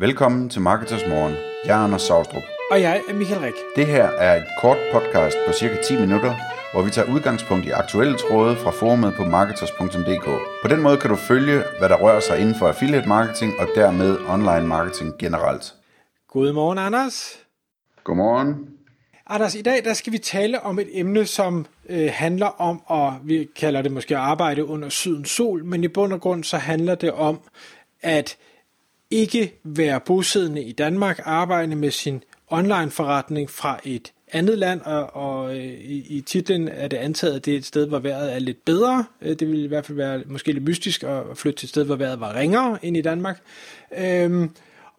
Velkommen til Marketers Morgen. Jeg er Anders Saustrup. Og jeg er Michael Rik. Det her er et kort podcast på cirka 10 minutter, hvor vi tager udgangspunkt i aktuelle tråde fra forumet på marketers.dk. På den måde kan du følge, hvad der rører sig inden for affiliate marketing og dermed online marketing generelt. Godmorgen, Anders. Godmorgen. Anders, i dag der skal vi tale om et emne, som øh, handler om, og vi kalder det måske arbejde under sydens sol, men i bund og grund så handler det om at ikke være bosiddende i Danmark, arbejde med sin online forretning fra et andet land, og, og øh, i, i titlen er det antaget, at det er et sted, hvor vejret er lidt bedre. Øh, det vil i hvert fald være måske lidt mystisk at flytte til et sted, hvor vejret var ringere end i Danmark. Øhm,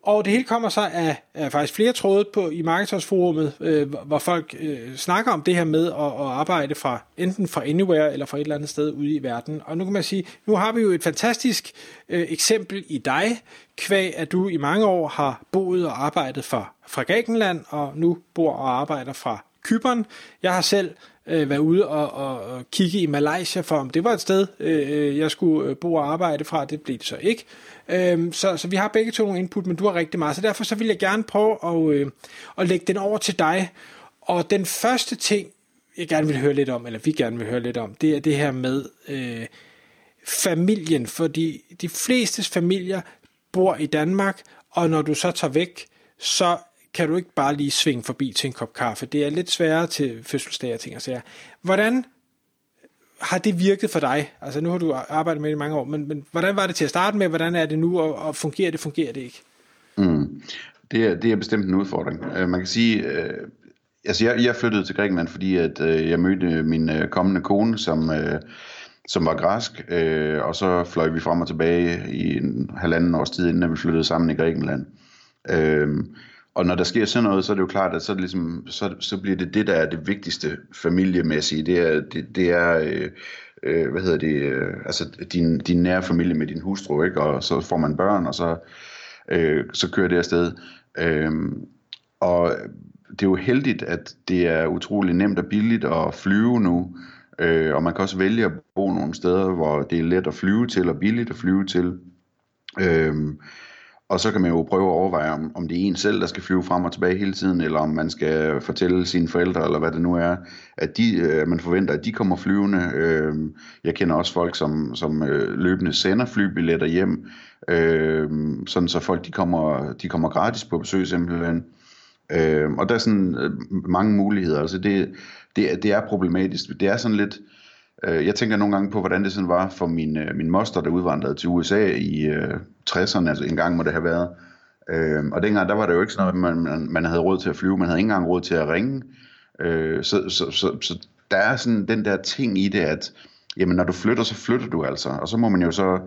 og det hele kommer så af, af faktisk flere tråde på i Marketers-forumet, øh, hvor folk øh, snakker om det her med at, at arbejde fra enten fra anywhere eller fra et eller andet sted ude i verden. Og nu kan man sige, nu har vi jo et fantastisk øh, eksempel i dig, kvæg at du i mange år har boet og arbejdet fra, fra Grækenland, og nu bor og arbejder fra Kypern. Jeg har selv øh, være ude og, og, og kigge i Malaysia for, om det var et sted, øh, jeg skulle øh, bo og arbejde fra. Det blev det så ikke. Øh, så, så vi har begge to nogle input, men du har rigtig meget. Så derfor så vil jeg gerne prøve at, øh, at lægge den over til dig. Og den første ting, jeg gerne vil høre lidt om, eller vi gerne vil høre lidt om, det er det her med øh, familien. Fordi de flestes familier bor i Danmark, og når du så tager væk, så kan du ikke bare lige svinge forbi til en kop kaffe. Det er lidt sværere til fødselsdag og ting og sager. Hvordan har det virket for dig? Altså nu har du arbejdet med det i mange år, men, men hvordan var det til at starte med? Hvordan er det nu, og, og fungerer det, fungerer det ikke? Mm. Det, er, det er bestemt en udfordring. Uh, man kan sige, uh, altså jeg, jeg flyttede til Grækenland, fordi at uh, jeg mødte min uh, kommende kone, som, uh, som var græsk, øh, og så fløj vi frem og tilbage i en halvanden års tid, inden vi flyttede sammen i Grækenland. Øh, og når der sker sådan noget, så er det jo klart, at så, det ligesom, så, så bliver det det, der er det vigtigste familiemæssige. Det er, det, det er øh, øh, hvad hedder det, øh, altså din, din nære familie med din hustru, ikke? og så får man børn, og så, øh, så kører det afsted. Øh, og det er jo heldigt, at det er utrolig nemt og billigt at flyve nu, øh, og man kan også vælge at bo nogle steder, hvor det er let at flyve til, og billigt at flyve til. Øh, og så kan man jo prøve at overveje, om, om det er en selv, der skal flyve frem og tilbage hele tiden, eller om man skal fortælle sine forældre, eller hvad det nu er, at de, øh, man forventer, at de kommer flyvende. Øh, jeg kender også folk, som, som øh, løbende sender flybilletter hjem, øh, sådan så folk de kommer, de kommer gratis på besøg simpelthen. Øh, og der er sådan øh, mange muligheder. Altså det, det, det er problematisk. Det er sådan lidt... Øh, Øh, jeg tænker nogle gange på, hvordan det sådan var for min, øh, min moster, der udvandrede til USA i øh, 60'erne, altså en gang må det have været. Øh, og dengang, der var det jo ikke sådan noget, man, man, man havde råd til at flyve, man havde ikke engang råd til at ringe. Øh, så, så, så, så der er sådan den der ting i det, at jamen, når du flytter, så flytter du altså. Og så må man jo så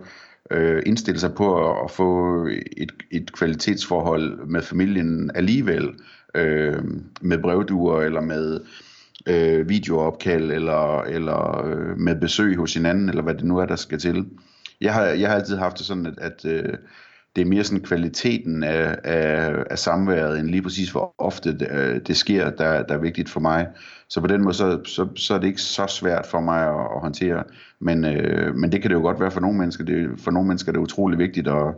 øh, indstille sig på at, at få et, et kvalitetsforhold med familien alligevel, øh, med brevduer eller med øh, videoopkald eller, eller øh, med besøg hos hinanden, eller hvad det nu er, der skal til. Jeg har, jeg har altid haft det sådan, at, at øh, det er mere sådan kvaliteten af, af, af samværet, end lige præcis hvor ofte det, øh, det sker, der, der er vigtigt for mig. Så på den måde, så, så, så er det ikke så svært for mig at, at håndtere. Men, øh, men det kan det jo godt være for nogle mennesker. Det, for nogle mennesker er det utrolig vigtigt at,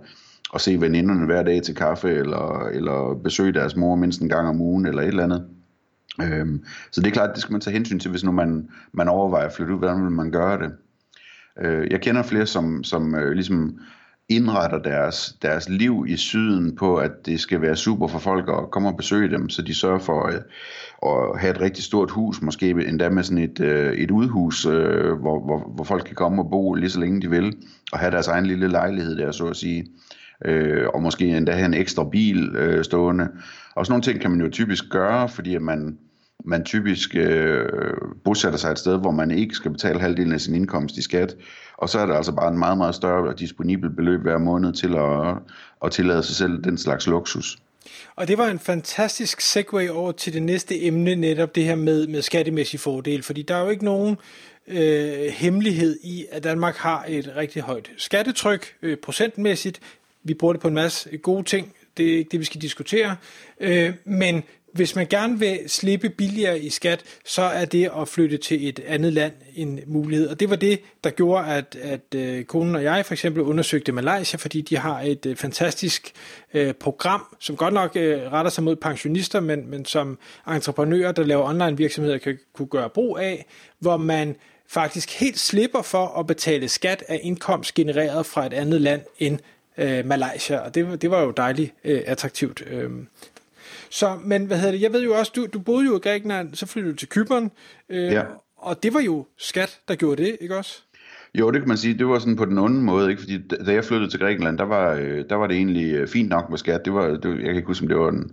at se veninderne hver dag til kaffe, eller, eller besøge deres mor mindst en gang om ugen, eller et eller andet. Øhm, så det er klart, det skal man tage hensyn til, hvis nu man, man overvejer at flytte ud, hvordan vil man gøre det. Øh, jeg kender flere, som, som øh, ligesom indretter deres, deres liv i syden på, at det skal være super for folk at komme og besøge dem, så de sørger for at, at have et rigtig stort hus, måske endda med sådan et, øh, et udhus, øh, hvor, hvor, hvor folk kan komme og bo lige så længe de vil, og have deres egen lille lejlighed der, så at sige. Øh, og måske endda have en ekstra bil øh, stående. Og sådan nogle ting kan man jo typisk gøre, fordi at man, man typisk øh, bosætter sig et sted, hvor man ikke skal betale halvdelen af sin indkomst i skat, og så er der altså bare en meget, meget større disponibel beløb hver måned til at, at tillade sig selv den slags luksus. Og det var en fantastisk segue over til det næste emne, netop det her med, med skattemæssig fordel, fordi der er jo ikke nogen øh, hemmelighed i, at Danmark har et rigtig højt skattetryk øh, procentmæssigt. Vi bruger det på en masse gode ting, det er ikke det, vi skal diskutere. Øh, men hvis man gerne vil slippe billigere i skat, så er det at flytte til et andet land en mulighed. Og det var det, der gjorde, at, at øh, konen og jeg for eksempel undersøgte Malaysia, fordi de har et øh, fantastisk øh, program, som godt nok øh, retter sig mod pensionister, men, men som entreprenører, der laver online virksomheder, kan kunne gøre brug af, hvor man faktisk helt slipper for at betale skat af indkomst genereret fra et andet land end øh, Malaysia, og det, det var jo dejligt øh, attraktivt. Øh. Så, men hvad hedder det, jeg ved jo også, du, du boede jo i Grækenland, så flyttede du til Kypern, øh, ja. og det var jo skat, der gjorde det, ikke også? Jo, det kan man sige. Det var sådan på den onde måde, ikke? Fordi da jeg flyttede til Grækenland, der var, øh, der var det egentlig øh, fint nok med skat. Det var, det jeg kan ikke huske, om det var den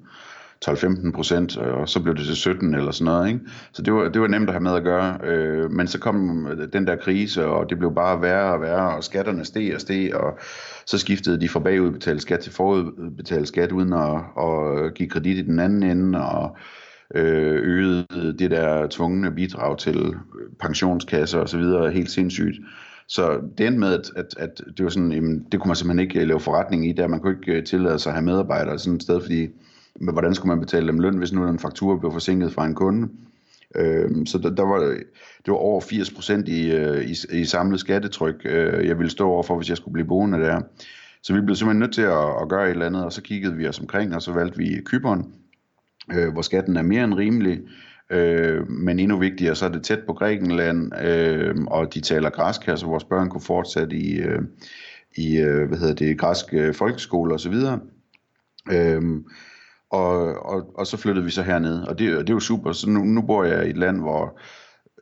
12-15 procent, og så blev det til 17 eller sådan noget. Ikke? Så det var, det var nemt at have med at gøre. Øh, men så kom den der krise, og det blev bare værre og værre, og skatterne steg og steg, og så skiftede de fra bagudbetalt skat til forudbetalt skat, uden at, at give kredit i den anden ende, og øh, øgede det der tvungne bidrag til pensionskasser og så videre helt sindssygt. Så det endte med, at, at, at det var sådan, jamen, det kunne man simpelthen ikke lave forretning i, der man kunne ikke øh, tillade sig at have medarbejdere sådan et sted, fordi men hvordan skulle man betale dem løn, hvis nu en faktura blev forsinket fra en kunde? Øh, så der, der var, det var over 80% i, øh, i, i samlet skattetryk, øh, jeg ville stå overfor, hvis jeg skulle blive boende der. Så vi blev simpelthen nødt til at, at gøre et eller andet, og så kiggede vi os omkring, og så valgte vi Kyberen, øh, hvor skatten er mere end rimelig, øh, men endnu vigtigere, så er det tæt på Grækenland, øh, og de taler græsk her, så vores børn kunne fortsætte i, øh, i øh, hvad hedder det, græske øh, folkeskole osv., øh, og, og, og så flyttede vi så herned, og det, det er jo super. Så nu, nu bor jeg i et land, hvor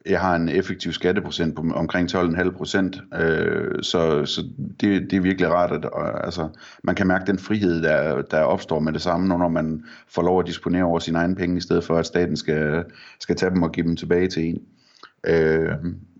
jeg har en effektiv skatteprocent på omkring 12,5 procent, øh, så, så det, det er virkelig rart, at og, altså, man kan mærke den frihed, der, der opstår med det samme, når man får lov at disponere over sine egne penge, i stedet for at staten skal, skal tage dem og give dem tilbage til en. Øh,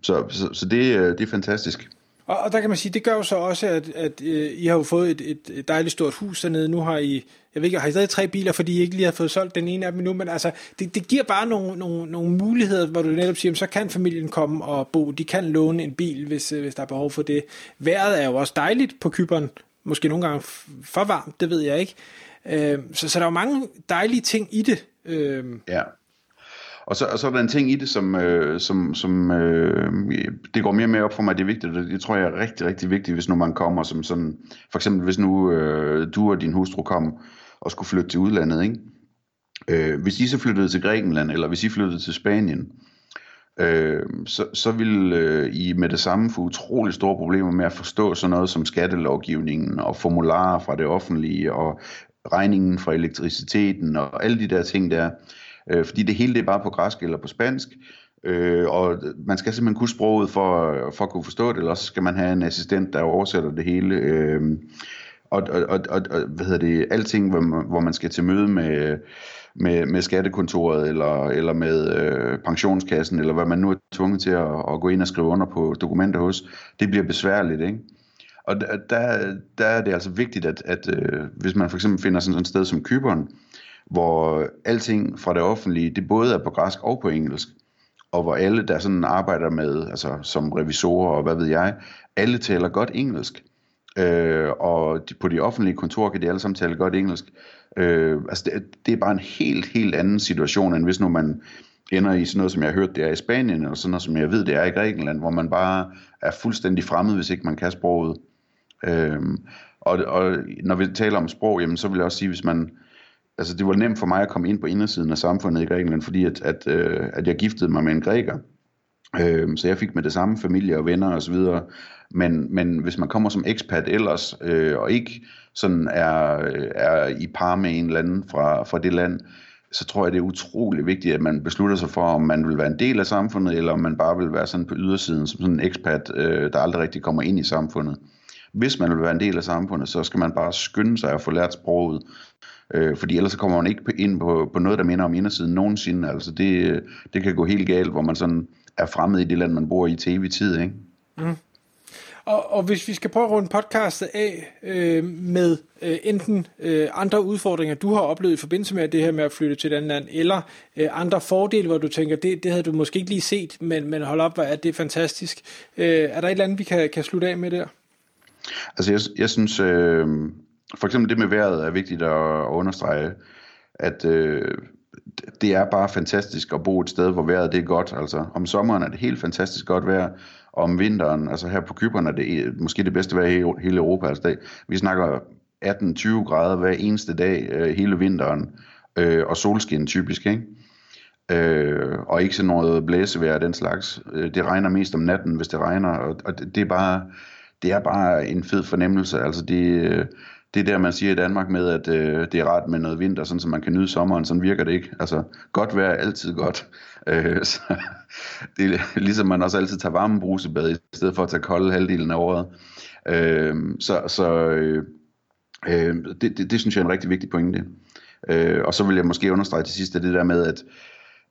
så så, så det, øh, det er fantastisk. Og, og der kan man sige, det gør jo så også, at, at øh, I har jo fået et, et dejligt stort hus dernede. Nu har I, jeg ved ikke, har I stadig tre biler, fordi I ikke lige har fået solgt den ene af dem nu, men altså, det, det giver bare nogle, nogle, nogle muligheder, hvor du netop siger, så kan familien komme og bo. De kan låne en bil, hvis, øh, hvis der er behov for det. Vejret er jo også dejligt på Kyberen. Måske nogle gange for varmt, det ved jeg ikke. Øh, så, så der er jo mange dejlige ting i det. Øh, ja. Og så, og så er der en ting i det, som, øh, som, som øh, det går mere og mere op for mig, det er vigtigt, og det tror jeg er rigtig, rigtig vigtigt, hvis nu man kommer som sådan, for eksempel hvis nu øh, du og din hustru kom og skulle flytte til udlandet, ikke? Øh, hvis I så flyttede til Grækenland, eller hvis I flyttede til Spanien, øh, så, så vil øh, I med det samme få utrolig store problemer med at forstå sådan noget som skattelovgivningen og formularer fra det offentlige og regningen fra elektriciteten og alle de der ting der øh, fordi det hele det er bare på græsk eller på spansk, øh, og man skal simpelthen kunne sproget for, for at kunne forstå det, eller så skal man have en assistent, der oversætter det hele. Øh, og, og, og, og hvad hedder det, alting, hvor man, hvor man skal til møde med, med, med skattekontoret, eller, eller med øh, pensionskassen, eller hvad man nu er tvunget til at, at gå ind og skrive under på dokumenter hos, det bliver besværligt, ikke? Og der, der, der er det altså vigtigt, at, at øh, hvis man for eksempel finder sådan et sted som Kyberen, hvor alting fra det offentlige, det både er på græsk og på engelsk, og hvor alle, der sådan arbejder med, altså som revisorer og hvad ved jeg, alle taler godt engelsk. Øh, og de, på de offentlige kontorer kan de alle sammen tale godt engelsk. Øh, altså det, det er bare en helt, helt anden situation, end hvis nu man ender i sådan noget, som jeg har hørt, det er i Spanien, eller sådan noget, som jeg ved, det er i Grækenland, hvor man bare er fuldstændig fremmed, hvis ikke man kan sproget. Øh, og, og når vi taler om sprog, jamen, så vil jeg også sige, hvis man altså det var nemt for mig at komme ind på indersiden af samfundet i Grækenland, fordi at, at, øh, at jeg giftede mig med en græker. Øh, så jeg fik med det samme familie og venner osv. Men, men hvis man kommer som ekspat ellers, øh, og ikke sådan er, er i par med en eller anden fra, fra det land, så tror jeg, det er utrolig vigtigt, at man beslutter sig for, om man vil være en del af samfundet, eller om man bare vil være sådan på ydersiden, som sådan en ekspat, øh, der aldrig rigtig kommer ind i samfundet. Hvis man vil være en del af samfundet, så skal man bare skynde sig at få lært sproget, Øh, fordi ellers så kommer man ikke ind på, på noget, der minder om indersiden nogensinde. Altså det, det kan gå helt galt, hvor man sådan er fremmed i det land, man bor i til evig tid. Ikke? Mm. Og, og hvis vi skal prøve at runde podcastet af øh, med øh, enten øh, andre udfordringer, du har oplevet i forbindelse med det her med at flytte til et andet land, eller øh, andre fordele, hvor du tænker, det, det havde du måske ikke lige set, men, men hold op, at det er fantastisk. Øh, er der et eller andet, vi kan, kan slutte af med der? Altså jeg, jeg synes, øh, for eksempel det med vejret er vigtigt at, understrege, at øh, det er bare fantastisk at bo et sted, hvor vejret det er godt. Altså, om sommeren er det helt fantastisk godt vejr, og om vinteren, altså her på Kyberen er det øh, måske det bedste vejr i hele Europa. Altså det, vi snakker 18-20 grader hver eneste dag øh, hele vinteren, øh, og solskin typisk, ikke? Øh, og ikke sådan noget blæsevejr den slags. Øh, det regner mest om natten, hvis det regner, og, og det, det er bare det er bare en fed fornemmelse. Altså det, øh, det der, man siger i Danmark med, at øh, det er rart med noget vinter, sådan så man kan nyde sommeren. Sådan virker det ikke. Altså, godt vejr er altid godt. Øh, så, det er ligesom man også altid tager varme brusebad, i stedet for at tage kolde halvdelen af året. Øh, så så øh, øh, det, det, det synes jeg er en rigtig vigtig pointe. Øh, og så vil jeg måske understrege til sidst det der med, at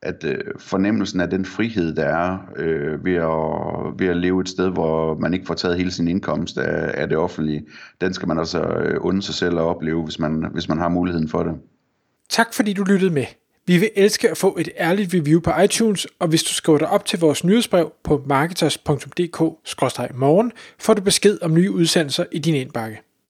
at øh, fornemmelsen af den frihed, der er øh, ved, at, ved at leve et sted, hvor man ikke får taget hele sin indkomst af, af det offentlige, den skal man altså øh, unde sig selv at opleve, hvis man, hvis man har muligheden for det. Tak fordi du lyttede med. Vi vil elske at få et ærligt review på iTunes, og hvis du skriver dig op til vores nyhedsbrev på marketers.dk-morgen, får du besked om nye udsendelser i din indbakke.